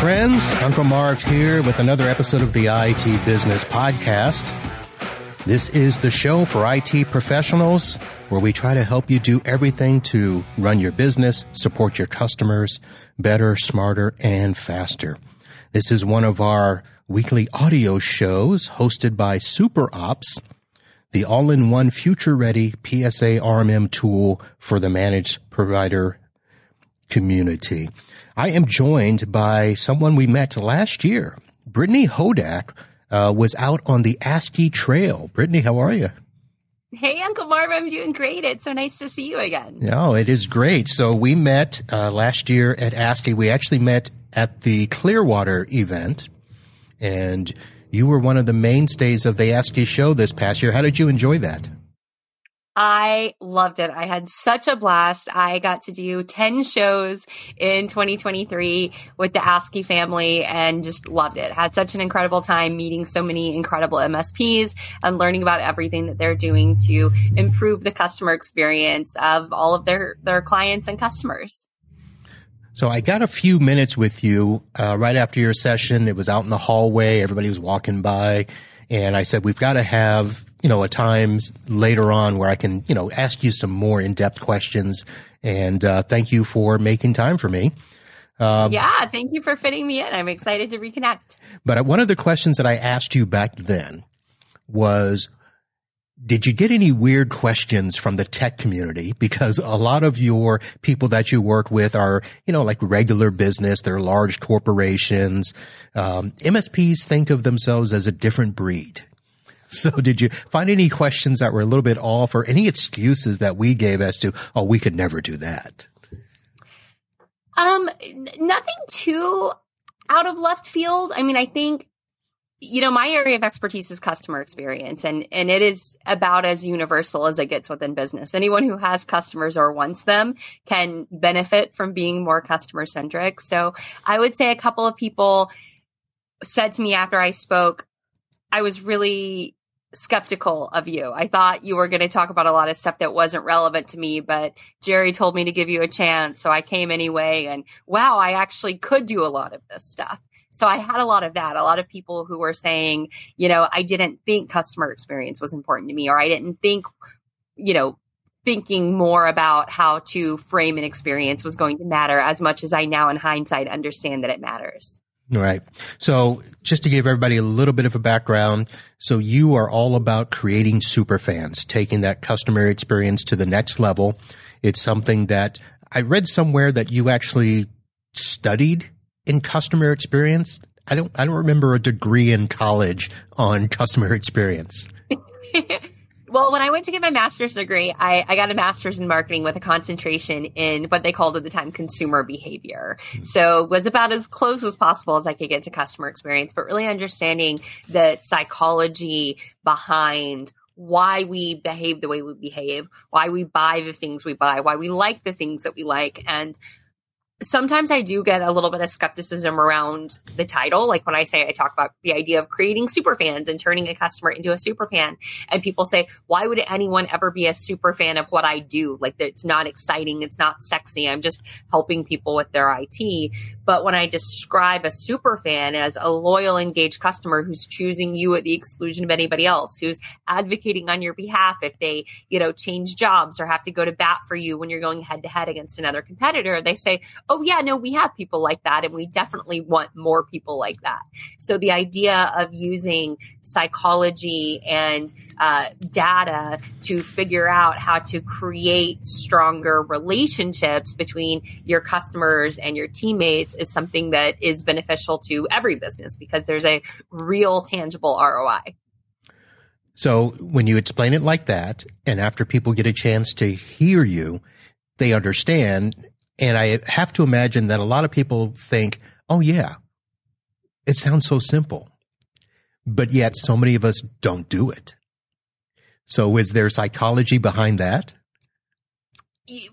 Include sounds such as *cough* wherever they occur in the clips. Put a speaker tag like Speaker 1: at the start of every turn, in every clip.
Speaker 1: friends. Uncle Marv here with another episode of the IT Business Podcast. This is the show for IT professionals where we try to help you do everything to run your business, support your customers better, smarter, and faster. This is one of our weekly audio shows hosted by Super Ops, the all-in-one future-ready PSA RMM tool for the managed provider community. I am joined by someone we met last year. Brittany Hodak uh, was out on the ASCII Trail. Brittany, how are you?
Speaker 2: Hey, Uncle Marv, I'm doing great. It's so nice to see you again.
Speaker 1: No, it is great. So we met uh, last year at ASCII. We actually met at the Clearwater event, and you were one of the mainstays of the ASCII show this past year. How did you enjoy that?
Speaker 2: I loved it. I had such a blast. I got to do 10 shows in 2023 with the ASCII family and just loved it. Had such an incredible time meeting so many incredible MSPs and learning about everything that they're doing to improve the customer experience of all of their, their clients and customers.
Speaker 1: So I got a few minutes with you uh, right after your session. It was out in the hallway. Everybody was walking by. And I said, we've got to have you know, at times later on where I can, you know, ask you some more in-depth questions. And uh, thank you for making time for me.
Speaker 2: Um, yeah, thank you for fitting me in. I'm excited to reconnect.
Speaker 1: But one of the questions that I asked you back then was, did you get any weird questions from the tech community? Because a lot of your people that you work with are, you know, like regular business. They're large corporations. Um, MSPs think of themselves as a different breed. So did you find any questions that were a little bit off or any excuses that we gave as to, oh, we could never do that?
Speaker 2: Um, nothing too out of left field. I mean, I think you know my area of expertise is customer experience and and it is about as universal as it gets within business anyone who has customers or wants them can benefit from being more customer centric so i would say a couple of people said to me after i spoke i was really skeptical of you. I thought you were going to talk about a lot of stuff that wasn't relevant to me, but Jerry told me to give you a chance. So I came anyway. And wow, I actually could do a lot of this stuff. So I had a lot of that. A lot of people who were saying, you know, I didn't think customer experience was important to me, or I didn't think, you know, thinking more about how to frame an experience was going to matter as much as I now in hindsight understand that it matters.
Speaker 1: Right. So just to give everybody a little bit of a background. So you are all about creating super fans, taking that customer experience to the next level. It's something that I read somewhere that you actually studied in customer experience. I don't, I don't remember a degree in college on customer experience. *laughs*
Speaker 2: Well, when I went to get my master's degree, I, I, got a master's in marketing with a concentration in what they called at the time consumer behavior. Mm-hmm. So was about as close as possible as I could get to customer experience, but really understanding the psychology behind why we behave the way we behave, why we buy the things we buy, why we like the things that we like, and sometimes I do get a little bit of skepticism around the title. Like when I say I talk about the idea of creating super fans and turning a customer into a super fan, and people say, why would anyone ever be a super fan of what I do? Like it's not exciting, it's not sexy. I'm just helping people with their IT. But when I describe a super fan as a loyal, engaged customer who's choosing you at the exclusion of anybody else, who's advocating on your behalf if they, you know, change jobs or have to go to bat for you when you're going head to head against another competitor, they say, oh yeah, no, we have people like that and we definitely want more people like that. So the idea of using psychology and uh, data to figure out how to create stronger relationships between your customers and your teammates is something that is beneficial to every business because there's a real tangible ROI.
Speaker 1: So when you explain it like that, and after people get a chance to hear you, they understand. And I have to imagine that a lot of people think, oh, yeah, it sounds so simple. But yet so many of us don't do it. So is there psychology behind that?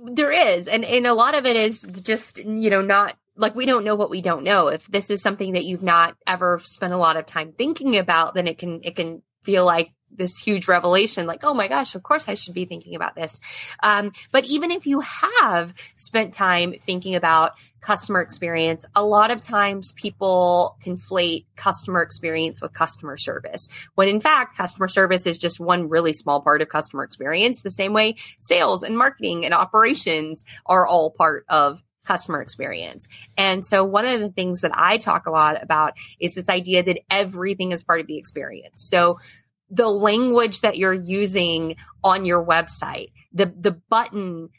Speaker 2: There is. And, and a lot of it is just, you know, not like we don't know what we don't know. If this is something that you've not ever spent a lot of time thinking about, then it can it can feel like this huge revelation like oh my gosh of course i should be thinking about this um, but even if you have spent time thinking about customer experience a lot of times people conflate customer experience with customer service when in fact customer service is just one really small part of customer experience the same way sales and marketing and operations are all part of customer experience. And so one of the things that I talk a lot about is this idea that everything is part of the experience. So the language that you're using on your website, the the button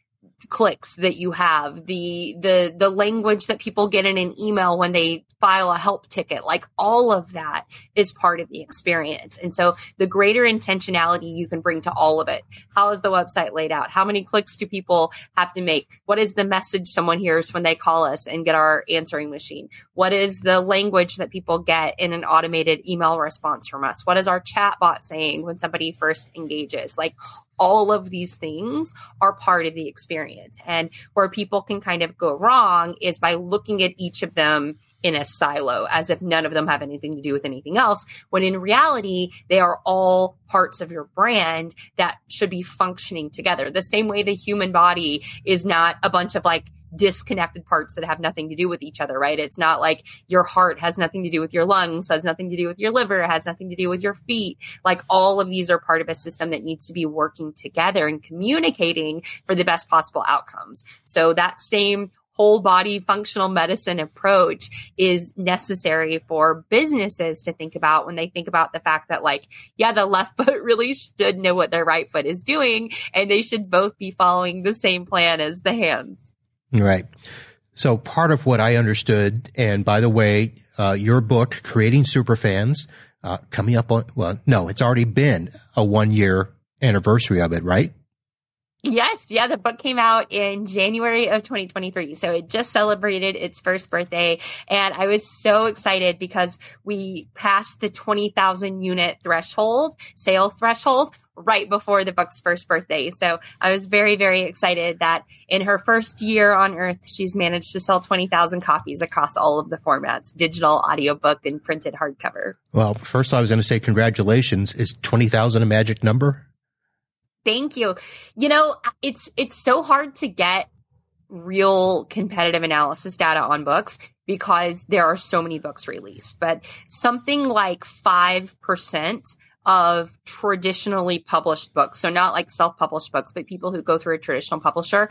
Speaker 2: clicks that you have, the the the language that people get in an email when they file a help ticket, like all of that is part of the experience. And so the greater intentionality you can bring to all of it. How is the website laid out? How many clicks do people have to make? What is the message someone hears when they call us and get our answering machine? What is the language that people get in an automated email response from us? What is our chat bot saying when somebody first engages? Like all of these things are part of the experience. And where people can kind of go wrong is by looking at each of them in a silo as if none of them have anything to do with anything else when in reality they are all parts of your brand that should be functioning together the same way the human body is not a bunch of like disconnected parts that have nothing to do with each other, right? It's not like your heart has nothing to do with your lungs, has nothing to do with your liver, has nothing to do with your feet. Like all of these are part of a system that needs to be working together and communicating for the best possible outcomes. So that same whole body functional medicine approach is necessary for businesses to think about when they think about the fact that like yeah the left *laughs* foot really should know what their right foot is doing and they should both be following the same plan as the hands
Speaker 1: Right. So part of what I understood, and by the way, uh, your book, Creating Superfans, uh, coming up on, well, no, it's already been a one year anniversary of it, right?
Speaker 2: Yes, yeah, the book came out in January of 2023. So it just celebrated its first birthday. And I was so excited because we passed the 20,000 unit threshold, sales threshold, right before the book's first birthday. So I was very, very excited that in her first year on earth, she's managed to sell 20,000 copies across all of the formats, digital, audiobook, and printed hardcover.
Speaker 1: Well, first I was going to say congratulations. Is 20,000 a magic number?
Speaker 2: Thank you. You know, it's, it's so hard to get real competitive analysis data on books because there are so many books released, but something like 5% of traditionally published books. So not like self-published books, but people who go through a traditional publisher.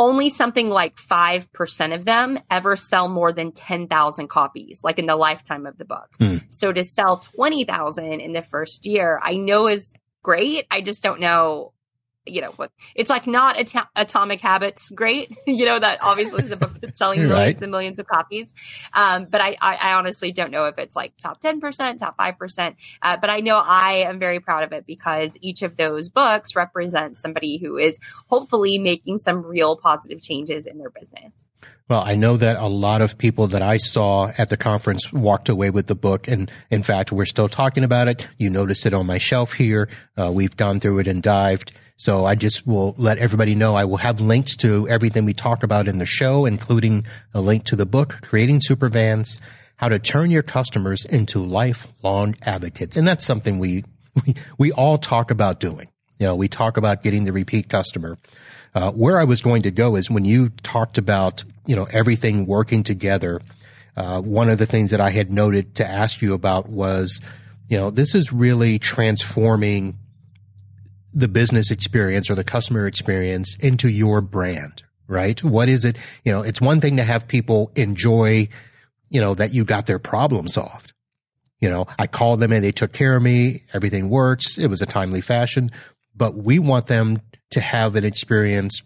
Speaker 2: Only something like 5% of them ever sell more than 10,000 copies, like in the lifetime of the book. Mm. So to sell 20,000 in the first year, I know is great. I just don't know you know what it's like not At- atomic habits great *laughs* you know that obviously is a book that's selling millions right. and millions of copies um, but I, I, I honestly don't know if it's like top 10% top 5% uh, but i know i am very proud of it because each of those books represents somebody who is hopefully making some real positive changes in their business
Speaker 1: well, I know that a lot of people that I saw at the conference walked away with the book. And in fact, we're still talking about it. You notice it on my shelf here. Uh, we've gone through it and dived. So I just will let everybody know I will have links to everything we talk about in the show, including a link to the book, Creating Superfans, How to Turn Your Customers into Lifelong Advocates. And that's something we, *laughs* we, we all talk about doing. You know, we talk about getting the repeat customer. Uh, where I was going to go is when you talked about, you know, everything working together. Uh, one of the things that I had noted to ask you about was, you know, this is really transforming the business experience or the customer experience into your brand, right? What is it? You know, it's one thing to have people enjoy, you know, that you got their problem solved. You know, I called them and they took care of me. Everything works. It was a timely fashion, but we want them to have an experience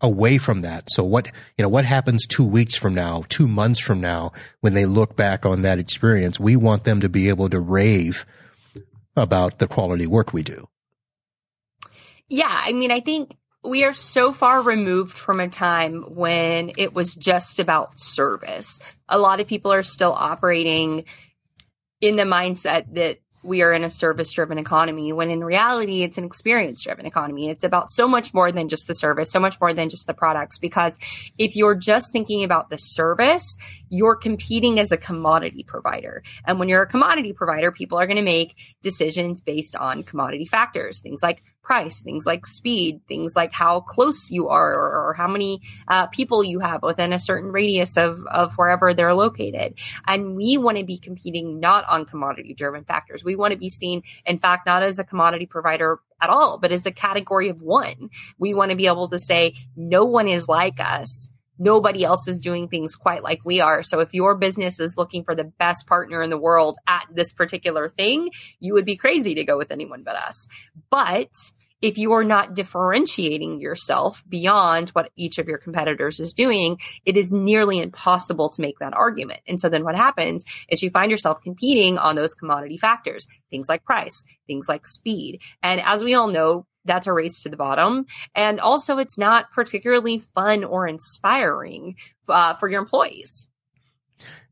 Speaker 1: away from that. So what, you know, what happens two weeks from now, two months from now, when they look back on that experience, we want them to be able to rave about the quality work we do.
Speaker 2: Yeah, I mean, I think we are so far removed from a time when it was just about service. A lot of people are still operating in the mindset that we are in a service driven economy when in reality it's an experience driven economy. It's about so much more than just the service, so much more than just the products. Because if you're just thinking about the service, you're competing as a commodity provider. And when you're a commodity provider, people are going to make decisions based on commodity factors, things like price, things like speed, things like how close you are or, or how many uh, people you have within a certain radius of, of wherever they're located. And we want to be competing not on commodity driven factors. We want to be seen, in fact, not as a commodity provider at all, but as a category of one. We want to be able to say, no one is like us nobody else is doing things quite like we are. So if your business is looking for the best partner in the world at this particular thing, you would be crazy to go with anyone but us. But if you are not differentiating yourself beyond what each of your competitors is doing, it is nearly impossible to make that argument. And so then what happens is you find yourself competing on those commodity factors, things like price, things like speed. And as we all know, that's a race to the bottom. And also, it's not particularly fun or inspiring uh, for your employees.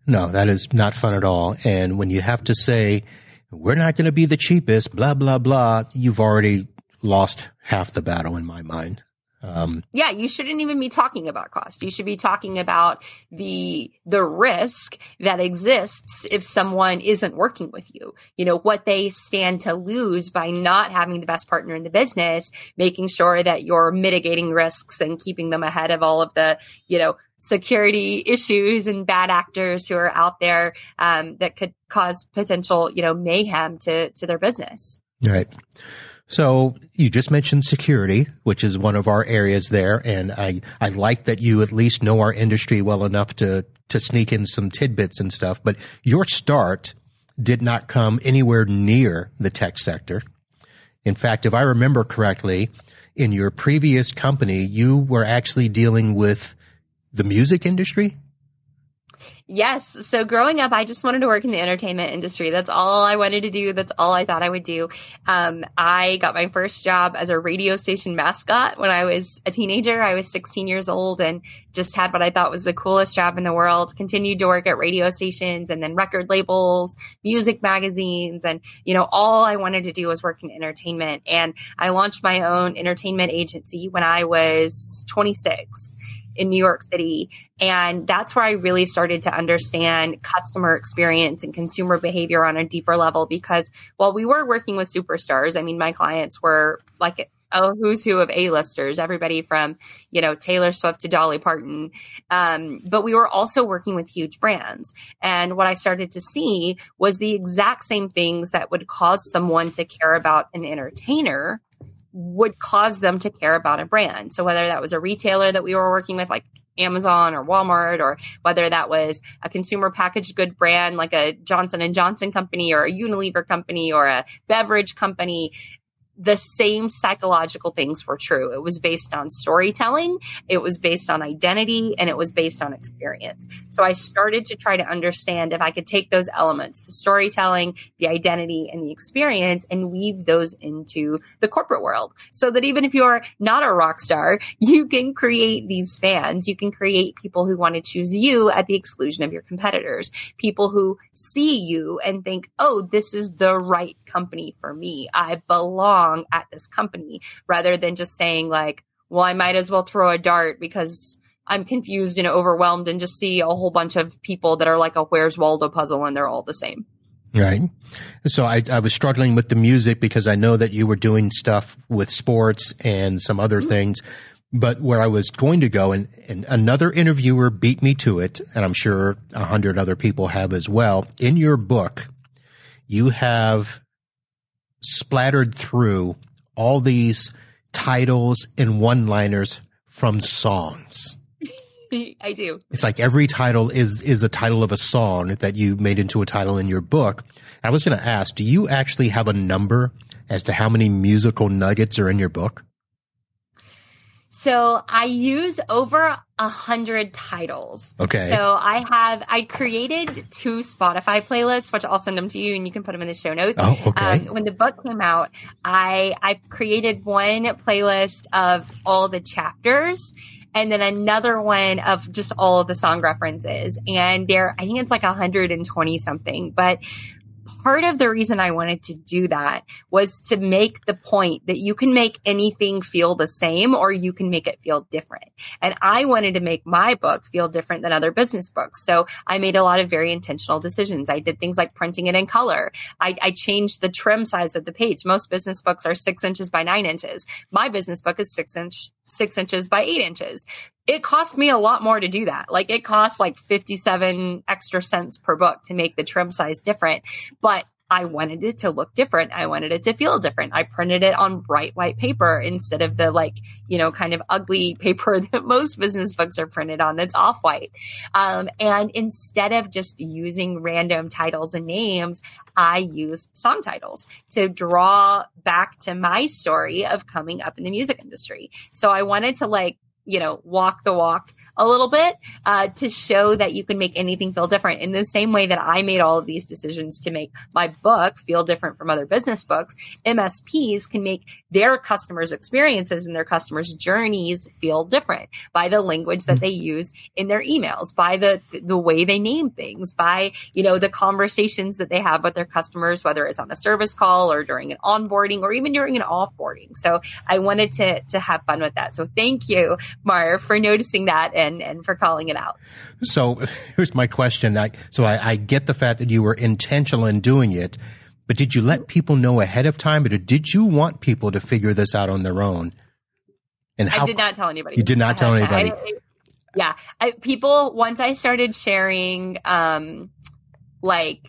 Speaker 1: No, that is not fun at all. And when you have to say, we're not going to be the cheapest, blah, blah, blah, you've already lost half the battle in my mind.
Speaker 2: Um, yeah, you shouldn't even be talking about cost. You should be talking about the the risk that exists if someone isn't working with you. You know what they stand to lose by not having the best partner in the business, making sure that you're mitigating risks and keeping them ahead of all of the you know security issues and bad actors who are out there um, that could cause potential you know mayhem to to their business.
Speaker 1: Right. So you just mentioned security, which is one of our areas there. And I, I like that you at least know our industry well enough to, to sneak in some tidbits and stuff. But your start did not come anywhere near the tech sector. In fact, if I remember correctly, in your previous company, you were actually dealing with the music industry.
Speaker 2: Yes. So growing up, I just wanted to work in the entertainment industry. That's all I wanted to do. That's all I thought I would do. Um, I got my first job as a radio station mascot when I was a teenager. I was 16 years old and just had what I thought was the coolest job in the world. Continued to work at radio stations and then record labels, music magazines. And, you know, all I wanted to do was work in entertainment. And I launched my own entertainment agency when I was 26 in New York City. And that's where I really started to understand customer experience and consumer behavior on a deeper level because while we were working with superstars, I mean, my clients were like a who's who of A-listers, everybody from, you know, Taylor Swift to Dolly Parton. Um, but we were also working with huge brands. And what I started to see was the exact same things that would cause someone to care about an entertainer would cause them to care about a brand. So whether that was a retailer that we were working with, like Amazon or Walmart, or whether that was a consumer packaged good brand like a Johnson and Johnson company or a Unilever company or a beverage company, the same psychological things were true. It was based on storytelling, it was based on identity, and it was based on experience. So I started to try to understand if I could take those elements, the storytelling, the identity, and the experience, and weave those into the corporate world. So that even if you're not a rock star, you can create these fans. You can create people who want to choose you at the exclusion of your competitors, people who see you and think, oh, this is the right company for me. I belong at this company rather than just saying like, well, I might as well throw a dart because I'm confused and overwhelmed and just see a whole bunch of people that are like a Where's Waldo puzzle and they're all the same.
Speaker 1: Right. So I, I was struggling with the music because I know that you were doing stuff with sports and some other mm-hmm. things. But where I was going to go and, and another interviewer beat me to it, and I'm sure a hundred other people have as well. In your book, you have splattered through all these titles and one liners from songs. *laughs*
Speaker 2: I do.
Speaker 1: It's like every title is is a title of a song that you made into a title in your book. I was going to ask, do you actually have a number as to how many musical nuggets are in your book?
Speaker 2: So I use over a hundred titles.
Speaker 1: Okay.
Speaker 2: So I have I created two Spotify playlists, which I'll send them to you, and you can put them in the show notes.
Speaker 1: Oh, okay. Um,
Speaker 2: when the book came out, I I created one playlist of all the chapters, and then another one of just all of the song references. And there, I think it's like 120 something, but part of the reason I wanted to do that was to make the point that you can make anything feel the same or you can make it feel different. And I wanted to make my book feel different than other business books. So I made a lot of very intentional decisions. I did things like printing it in color. I, I changed the trim size of the page. Most business books are six inches by nine inches. My business book is six inch six inches by eight inches. It cost me a lot more to do that. Like it costs like 57 extra cents per book to make the trim size different. But I wanted it to look different. I wanted it to feel different. I printed it on bright white paper instead of the like, you know, kind of ugly *laughs* paper that most business books are printed on that's off white. Um, and instead of just using random titles and names, I used song titles to draw back to my story of coming up in the music industry. So I wanted to like you know, walk the walk a little bit uh, to show that you can make anything feel different. In the same way that I made all of these decisions to make my book feel different from other business books, MSPs can make their customers' experiences and their customers' journeys feel different by the language that they use in their emails, by the the way they name things, by you know the conversations that they have with their customers, whether it's on a service call or during an onboarding or even during an offboarding. So I wanted to to have fun with that. So thank you Marv, for noticing that and, and for calling it out.
Speaker 1: So here's my question. I, so I, I get the fact that you were intentional in doing it, but did you let people know ahead of time or did you want people to figure this out on their own?
Speaker 2: And how, I did not tell anybody.
Speaker 1: You did not tell *laughs* anybody. I,
Speaker 2: yeah. I, people, once I started sharing, um, like,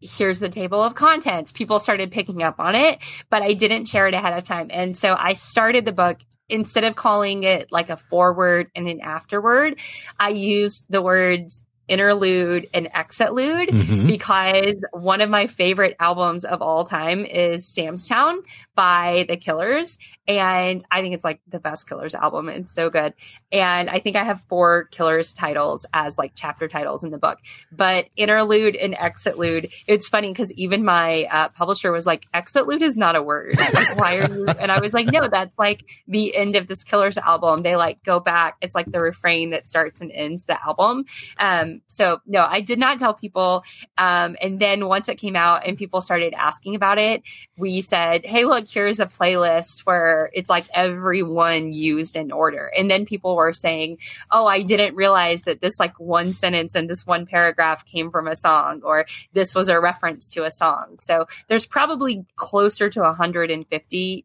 Speaker 2: here's the table of contents. People started picking up on it, but I didn't share it ahead of time. And so I started the book instead of calling it like a forward and an afterward, I used the words interlude and exitlude mm-hmm. because one of my favorite albums of all time is Sam's Town by the Killers. And I think it's like the best Killers album. It's so good. And I think I have four Killers titles as like chapter titles in the book. But interlude and exitlude, it's funny because even my uh, publisher was like, exitlude is not a word. Like, why are you? And I was like, no, that's like the end of this Killers album. They like go back. It's like the refrain that starts and ends the album. Um, so no, I did not tell people. Um, and then once it came out and people started asking about it, we said, hey, look, here's a playlist where it's like everyone used in order. And then people were saying, oh, I didn't realize that this like one sentence and this one paragraph came from a song or this was a reference to a song. So there's probably closer to 150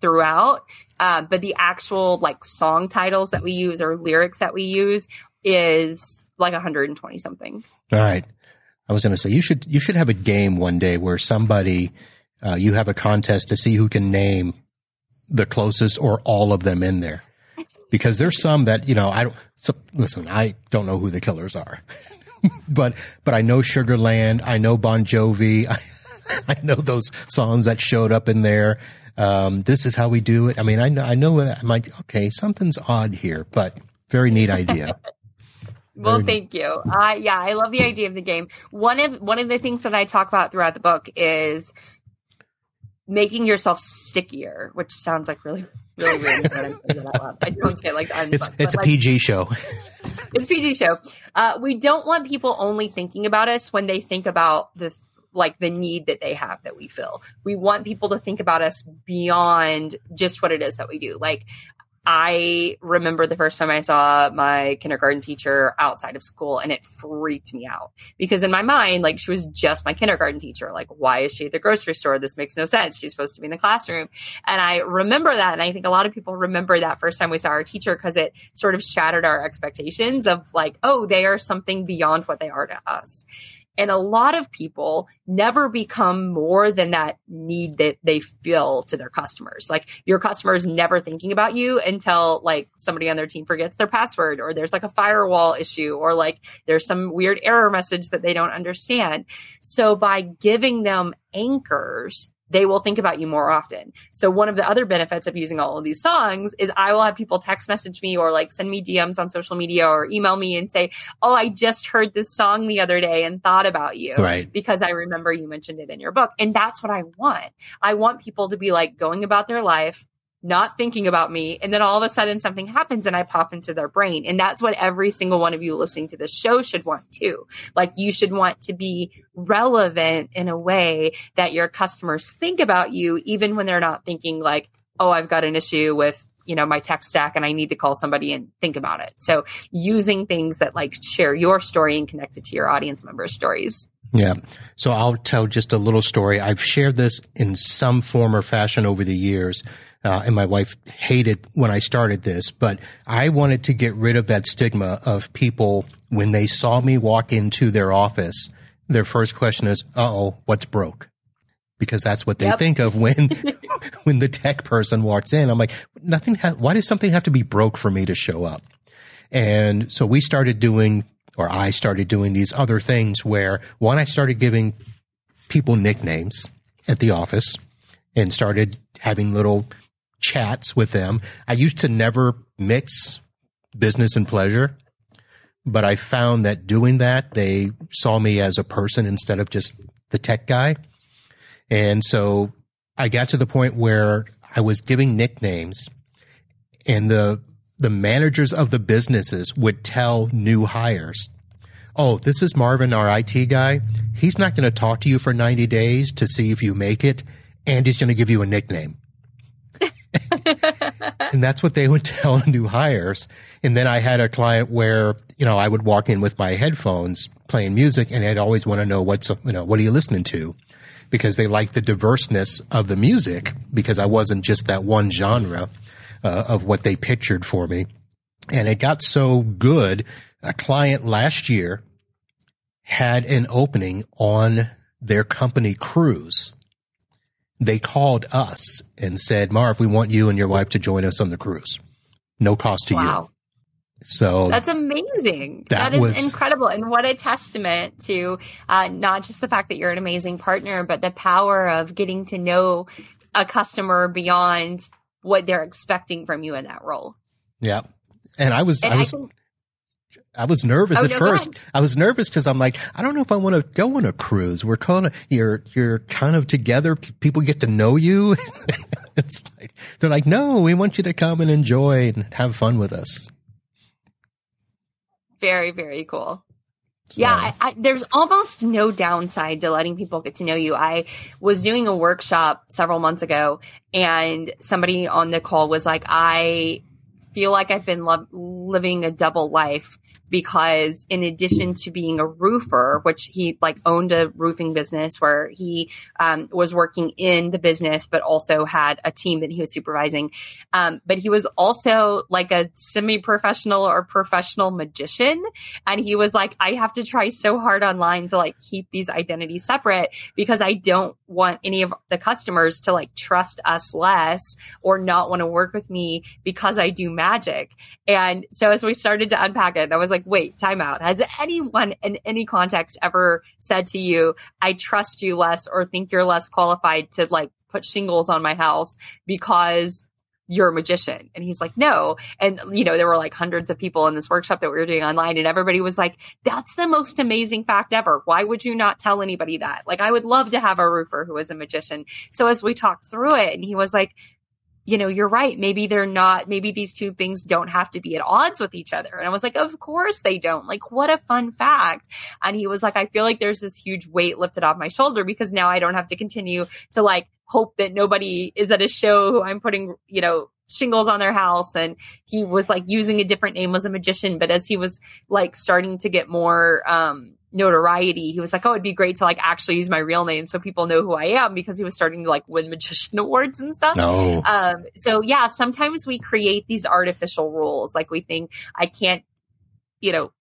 Speaker 2: throughout. Uh, but the actual like song titles that we use or lyrics that we use is like 120 something.
Speaker 1: All right. I was going to say you should you should have a game one day where somebody uh, you have a contest to see who can name the closest or all of them in there. Because there's some that, you know, I don't, so listen, I don't know who the killers are, *laughs* but, but I know Sugarland. I know Bon Jovi. I, *laughs* I know those songs that showed up in there. Um, this is how we do it. I mean, I know, I know, I'm like, okay, something's odd here, but very neat idea. *laughs*
Speaker 2: Well, thank you. Uh, yeah, I love the idea of the game. One of one of the things that I talk about throughout the book is making yourself stickier, which sounds like really, really weird I don't say it like that.
Speaker 1: It's, *laughs* it's a like, PG show.
Speaker 2: it's PG show. Uh, we don't want people only thinking about us when they think about the like the need that they have that we fill. We want people to think about us beyond just what it is that we do. Like I remember the first time I saw my kindergarten teacher outside of school and it freaked me out because in my mind, like she was just my kindergarten teacher. Like, why is she at the grocery store? This makes no sense. She's supposed to be in the classroom. And I remember that. And I think a lot of people remember that first time we saw our teacher because it sort of shattered our expectations of like, oh, they are something beyond what they are to us. And a lot of people never become more than that need that they feel to their customers. Like your customers never thinking about you until like somebody on their team forgets their password or there's like a firewall issue or like there's some weird error message that they don't understand. So by giving them anchors, they will think about you more often. So one of the other benefits of using all of these songs is I will have people text message me or like send me DMs on social media or email me and say, "Oh, I just heard this song the other day and thought about you
Speaker 1: right.
Speaker 2: because I remember you mentioned it in your book." And that's what I want. I want people to be like going about their life not thinking about me. And then all of a sudden something happens and I pop into their brain. And that's what every single one of you listening to this show should want too. Like you should want to be relevant in a way that your customers think about you, even when they're not thinking like, oh, I've got an issue with you know, my tech stack and I need to call somebody and think about it. So using things that like share your story and connect it to your audience members' stories.
Speaker 1: Yeah. So I'll tell just a little story. I've shared this in some form or fashion over the years. Uh, and my wife hated when I started this, but I wanted to get rid of that stigma of people when they saw me walk into their office. Their first question is, uh oh, what's broke? Because that's what they yep. think of when, *laughs* *laughs* when the tech person walks in. I'm like, nothing, ha- why does something have to be broke for me to show up? And so we started doing, or I started doing these other things where one, I started giving people nicknames at the office and started having little chats with them. I used to never mix business and pleasure, but I found that doing that, they saw me as a person instead of just the tech guy. And so I got to the point where I was giving nicknames and the, the managers of the businesses would tell new hires, Oh, this is Marvin, our IT guy. He's not going to talk to you for 90 days to see if you make it. And he's going to give you a nickname. *laughs* and that's what they would *laughs* tell new hires. And then I had a client where, you know, I would walk in with my headphones playing music and I'd always want to know what's, you know, what are you listening to? Because they like the diverseness of the music because I wasn't just that one genre uh, of what they pictured for me. And it got so good. A client last year had an opening on their company cruise they called us and said, Marv, we want you and your wife to join us on the cruise. No cost to wow. you. So
Speaker 2: that's amazing. That, that is was, incredible. And what a testament to uh, not just the fact that you're an amazing partner, but the power of getting to know a customer beyond what they're expecting from you in that role.
Speaker 1: Yeah. And I was, and I was, I can, I was nervous oh, at no, first. I was nervous because I'm like, I don't know if I want to go on a cruise. We're kind of you're you're kind of together. People get to know you. *laughs* it's like they're like, no, we want you to come and enjoy and have fun with us.
Speaker 2: Very very cool. So. Yeah, I, I, there's almost no downside to letting people get to know you. I was doing a workshop several months ago, and somebody on the call was like, "I feel like I've been lo- living a double life because in addition to being a roofer, which he like owned a roofing business where he um, was working in the business, but also had a team that he was supervising. Um, but he was also like a semi-professional or professional magician. And he was like, I have to try so hard online to like keep these identities separate because I don't want any of the customers to like trust us less or not want to work with me because I do magic. And so as we started to unpack it, I was like, wait, time out. Has anyone in any context ever said to you, I trust you less or think you're less qualified to like put shingles on my house because you're a magician. And he's like, no. And, you know, there were like hundreds of people in this workshop that we were doing online and everybody was like, that's the most amazing fact ever. Why would you not tell anybody that? Like, I would love to have a roofer who is a magician. So as we talked through it and he was like, you know, you're right. Maybe they're not, maybe these two things don't have to be at odds with each other. And I was like, of course they don't. Like, what a fun fact. And he was like, I feel like there's this huge weight lifted off my shoulder because now I don't have to continue to like hope that nobody is at a show who I'm putting, you know, shingles on their house and he was like using a different name as a magician but as he was like starting to get more um notoriety, he was like, "Oh, it'd be great to like actually use my real name so people know who I am," because he was starting to like win *laughs* magician awards and stuff.
Speaker 1: No.
Speaker 2: Um, so yeah, sometimes we create these artificial rules, like we think I can't, you know,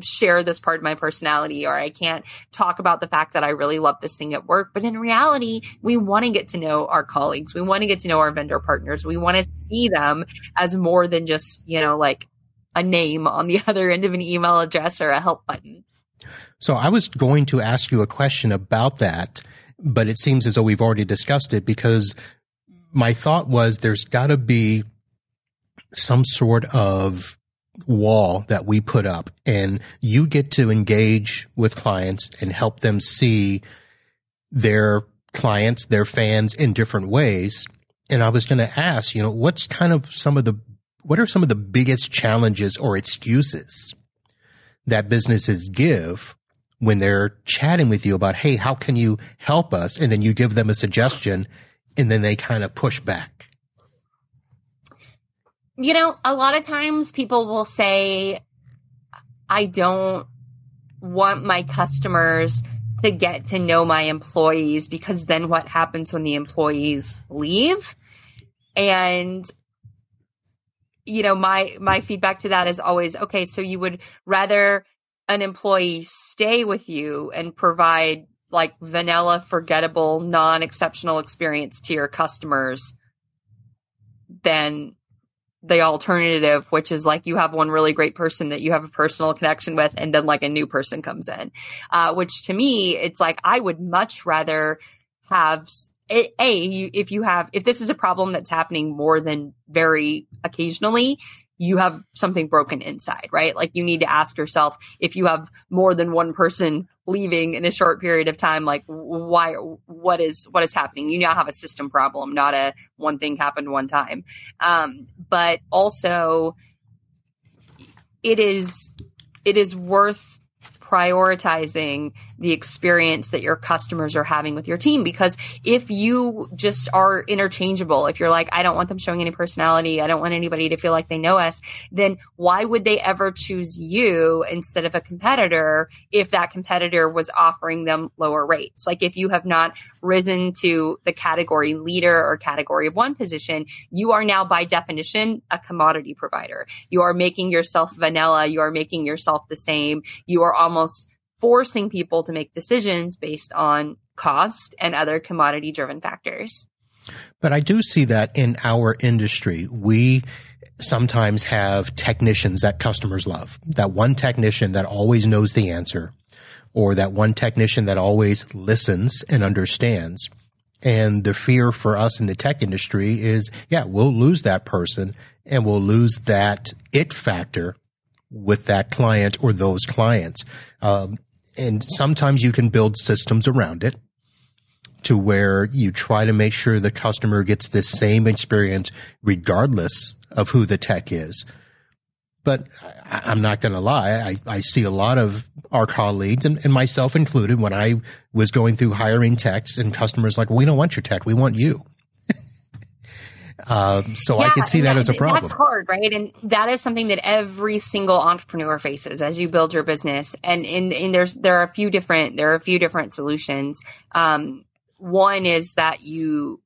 Speaker 2: share this part of my personality or I can't talk about the fact that I really love this thing at work. But in reality, we want to get to know our colleagues. We want to get to know our vendor partners. We want to see them as more than just, you know, like a name on the *laughs* other end of an email address or a help button.
Speaker 1: So I was going to ask you a question about that, but it seems as though we've already discussed it because my thought was there's got to be some sort of wall that we put up and you get to engage with clients and help them see their clients, their fans in different ways. and I was going to ask, you know, what's kind of some of the, what are some of the biggest challenges or excuses that businesses give when they're chatting with you about, Hey, how can you help us? And then you give them a suggestion and then they kind of push back.
Speaker 2: You know, a lot of times people will say, I don't want my customers to get to know my employees because then what happens when the employees leave? And you know, my my feedback to that is always okay, so you would rather an employee stay with you and provide like vanilla forgettable non-exceptional experience to your customers than the alternative, which is like you have one really great person that you have a personal connection with, and then like a new person comes in. Uh, which to me, it's like I would much rather have a, you, if you have if this is a problem that's happening more than very occasionally you have something broken inside, right? Like you need to ask yourself if you have more than one person leaving in a short period of time, like why, what is, what is happening? You now have a system problem, not a one thing happened one time. Um, but also it is, it is worth prioritizing the experience that your customers are having with your team. Because if you just are interchangeable, if you're like, I don't want them showing any personality, I don't want anybody to feel like they know us, then why would they ever choose you instead of a competitor if that competitor was offering them lower rates? Like if you have not risen to the category leader or category of one position, you are now by definition a commodity provider. You are making yourself vanilla. You are making yourself the same. You are almost forcing people to make decisions based on cost and other commodity driven factors.
Speaker 1: But I do see that in our industry. We sometimes have technicians that customers love. That one technician that always knows the answer or that one technician that always listens and understands. And the fear for us in the tech industry is, yeah, we'll lose that person and we'll lose that it factor with that client or those clients. Um, and sometimes you can build systems around it to where you try to make sure the customer gets the same experience regardless of who the tech is. But I, am not going to lie. I, I, see a lot of our colleagues and, and, myself included when I was going through hiring techs and customers like, we don't want your tech. We want you. Um, so yeah, I could see that, that, as a problem.
Speaker 2: That's hard, right? And that is something that every single entrepreneur faces as you build your business. And and, and there's there are a few different there are a few different solutions. Um, one is that you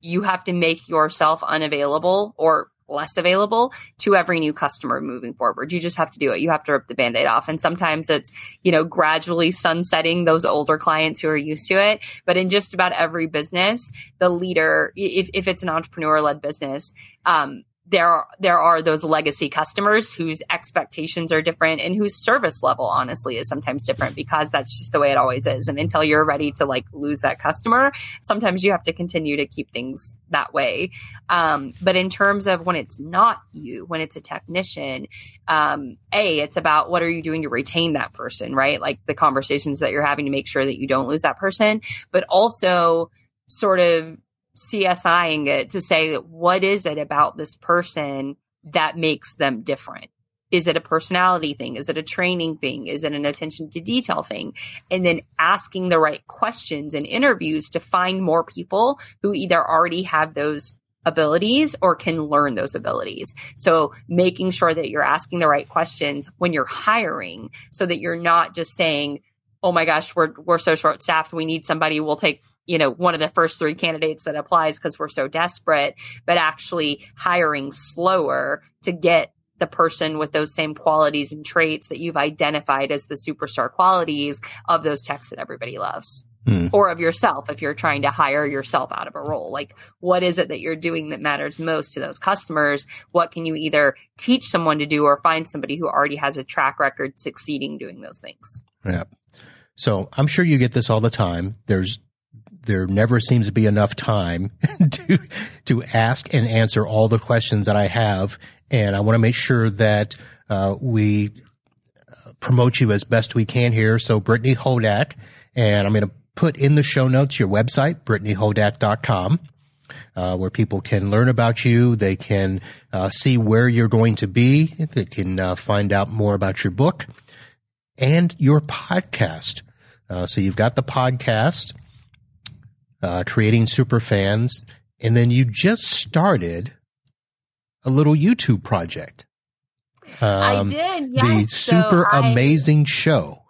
Speaker 2: you have to make yourself unavailable or less available to every new customer moving forward. You just have to do it. You have to rip the band-aid off. And sometimes it's, you know, gradually sunsetting those older clients who are used to it. But in just about every business, the leader, if, if it's an entrepreneur led business, um, there are, there are those legacy customers whose expectations are different and whose service level honestly is sometimes different because that's just the way it always is. And until you're ready to like lose that customer, sometimes you have to continue to keep things that way. Um, but in terms of when it's not you, when it's a technician, um, a, it's about what are you doing to retain that person, right? Like the conversations that you're having to make sure that you don't lose that person, but also sort of CSIing it to say what is it about this person that makes them different? Is it a personality thing? Is it a training thing? Is it an attention to detail thing? And then asking the right questions in interviews to find more people who either already have those abilities or can learn those abilities. So making sure that you're asking the right questions when you're hiring so that you're not just saying, Oh my gosh, we're, we're so short staffed. We need somebody. We'll take you know, one of the first three candidates that applies because we're so desperate, but actually hiring slower to get the person with those same qualities and traits that you've identified as the superstar qualities of those techs that everybody loves. Hmm. Or of yourself if you're trying to hire yourself out of a role. Like, what is it that you're doing that matters most to those customers? What can you either teach someone to do or find somebody who already has a track record succeeding doing those things?
Speaker 1: Yeah. So I'm sure you get this all the time. There's there never seems to be enough time *laughs* to to ask and answer all the questions that I have, and I want to make sure that uh, we uh, promote you as best we can here. So, Brittany Hodak, and I'm going to put in the show notes your website, brittanyhodak.com. uh, where people can learn about you. They can uh, see where you're going to be. They can uh, find out more about your book and your podcast. Uh, so you've got the podcast, uh, creating super fans, and then you just started a little YouTube project.
Speaker 2: Um, I did. Yes.
Speaker 1: The super so I, amazing show.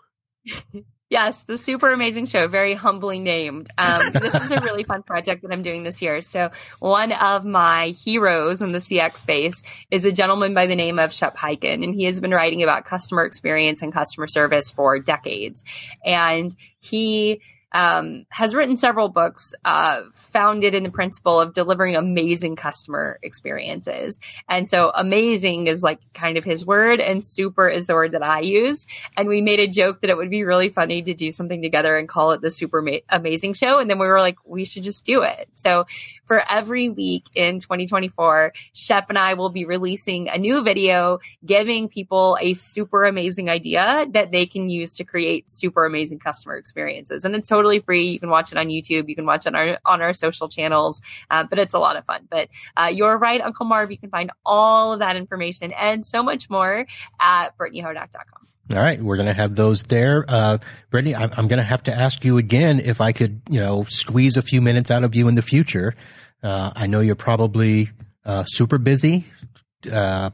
Speaker 1: *laughs*
Speaker 2: Yes, the super amazing show, very humbly named. Um, *laughs* this is a really fun project that I'm doing this year. So one of my heroes in the CX space is a gentleman by the name of Shep Hyken, and he has been writing about customer experience and customer service for decades. And he um, has written several books uh, founded in the principle of delivering amazing customer experiences. And so amazing is like kind of his word and super is the word that I use. And we made a joke that it would be really funny to do something together and call it the super ma- amazing show. And then we were like, we should just do it. So for every week in 2024, Shep and I will be releasing a new video giving people a super amazing idea that they can use to create super amazing customer experiences. And it's totally free. You can watch it on YouTube. You can watch it on our, on our social channels, uh, but it's a lot of fun. But uh, you're right, Uncle Marv. You can find all of that information and so much more at BrittanyHodak.com.
Speaker 1: All right, we're going to have those there. Uh, Brittany, I'm, I'm going to have to ask you again if I could, you know, squeeze a few minutes out of you in the future uh, I know you're probably uh, super busy. Uh,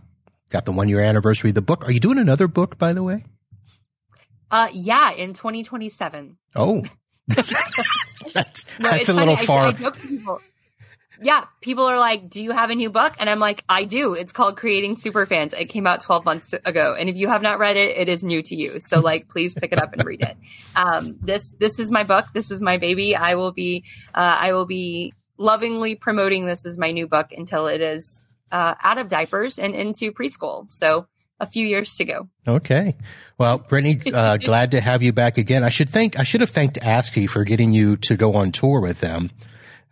Speaker 1: got the one year anniversary of the book. Are you doing another book, by the way?
Speaker 2: Uh, yeah, in 2027.
Speaker 1: Oh, *laughs* *laughs* that's, no, that's a little far. I, I
Speaker 2: yeah, people are like, "Do you have a new book?" And I'm like, "I do. It's called Creating Superfans. It came out 12 months ago, and if you have not read it, it is new to you. So, like, *laughs* please pick it up and read it. Um, this this is my book. This is my baby. I will be uh, I will be lovingly promoting this as my new book until it is uh, out of diapers and into preschool. So a few years to go.
Speaker 1: Okay. Well, Brittany, uh, *laughs* glad to have you back again. I should thank, I should have thanked ASCII for getting you to go on tour with them.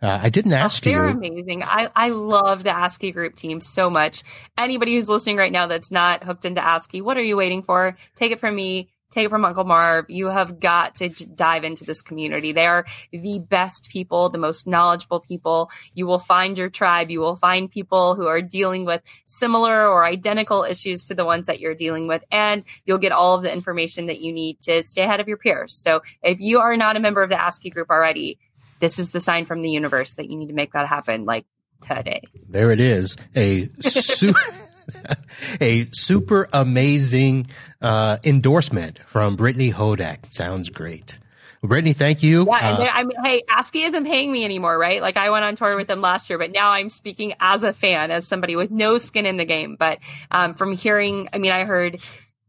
Speaker 1: Uh, I didn't ask
Speaker 2: oh,
Speaker 1: they're
Speaker 2: you. They're amazing. I, I love the ASCII group team so much. Anybody who's listening right now that's not hooked into ASCII, what are you waiting for? Take it from me take it from Uncle Marv. You have got to dive into this community. They are the best people, the most knowledgeable people. You will find your tribe. You will find people who are dealing with similar or identical issues to the ones that you're dealing with. And you'll get all of the information that you need to stay ahead of your peers. So if you are not a member of the ASCII group already, this is the sign from the universe that you need to make that happen like today.
Speaker 1: There it is. A super. *laughs* a super amazing uh, endorsement from Brittany Hodak. Sounds great. Brittany, thank you.
Speaker 2: Yeah, and uh, I mean, hey, ASCII isn't paying me anymore, right? Like I went on tour with them last year, but now I'm speaking as a fan, as somebody with no skin in the game. But um, from hearing, I mean, I heard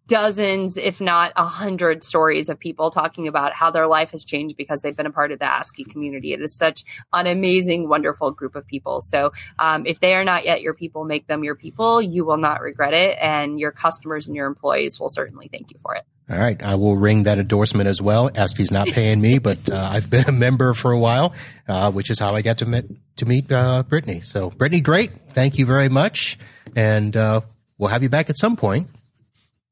Speaker 2: dozens, if not a hundred stories of people talking about how their life has changed because they've been a part of the ASCII community. It is such an amazing, wonderful group of people. So, um, if they are not yet your people, make them your people. You will not regret it. And your customers and your employees will certainly thank you for it.
Speaker 1: All right. I will ring that endorsement as well. ASCII's not paying me, but uh, I've been a member for a while, uh, which is how I got to meet, to meet uh, Brittany. So, Brittany, great. Thank you very much. And uh, we'll have you back at some point.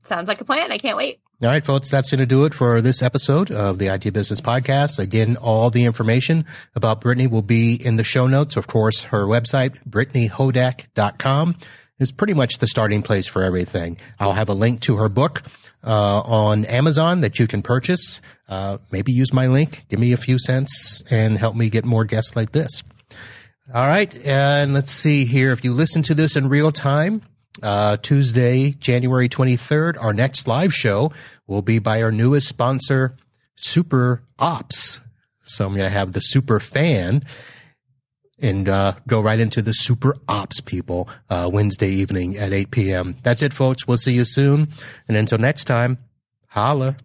Speaker 2: Sounds like a plan. I can't wait.
Speaker 1: All right, folks, that's going to do it for this episode of the IT Business Podcast. Again, all the information about Brittany will be in the show notes. Of course, her website, brittanyhodak.com, is pretty much the starting place for everything. I'll have a link to her book uh, on Amazon that you can purchase. Uh, maybe use my link, give me a few cents, and help me get more guests like this. All right, and let's see here. If you listen to this in real time, uh, Tuesday, January 23rd. Our next live show will be by our newest sponsor, Super Ops. So I'm going to have the super fan and uh, go right into the super ops people uh, Wednesday evening at 8 p.m. That's it, folks. We'll see you soon. And until next time, holla.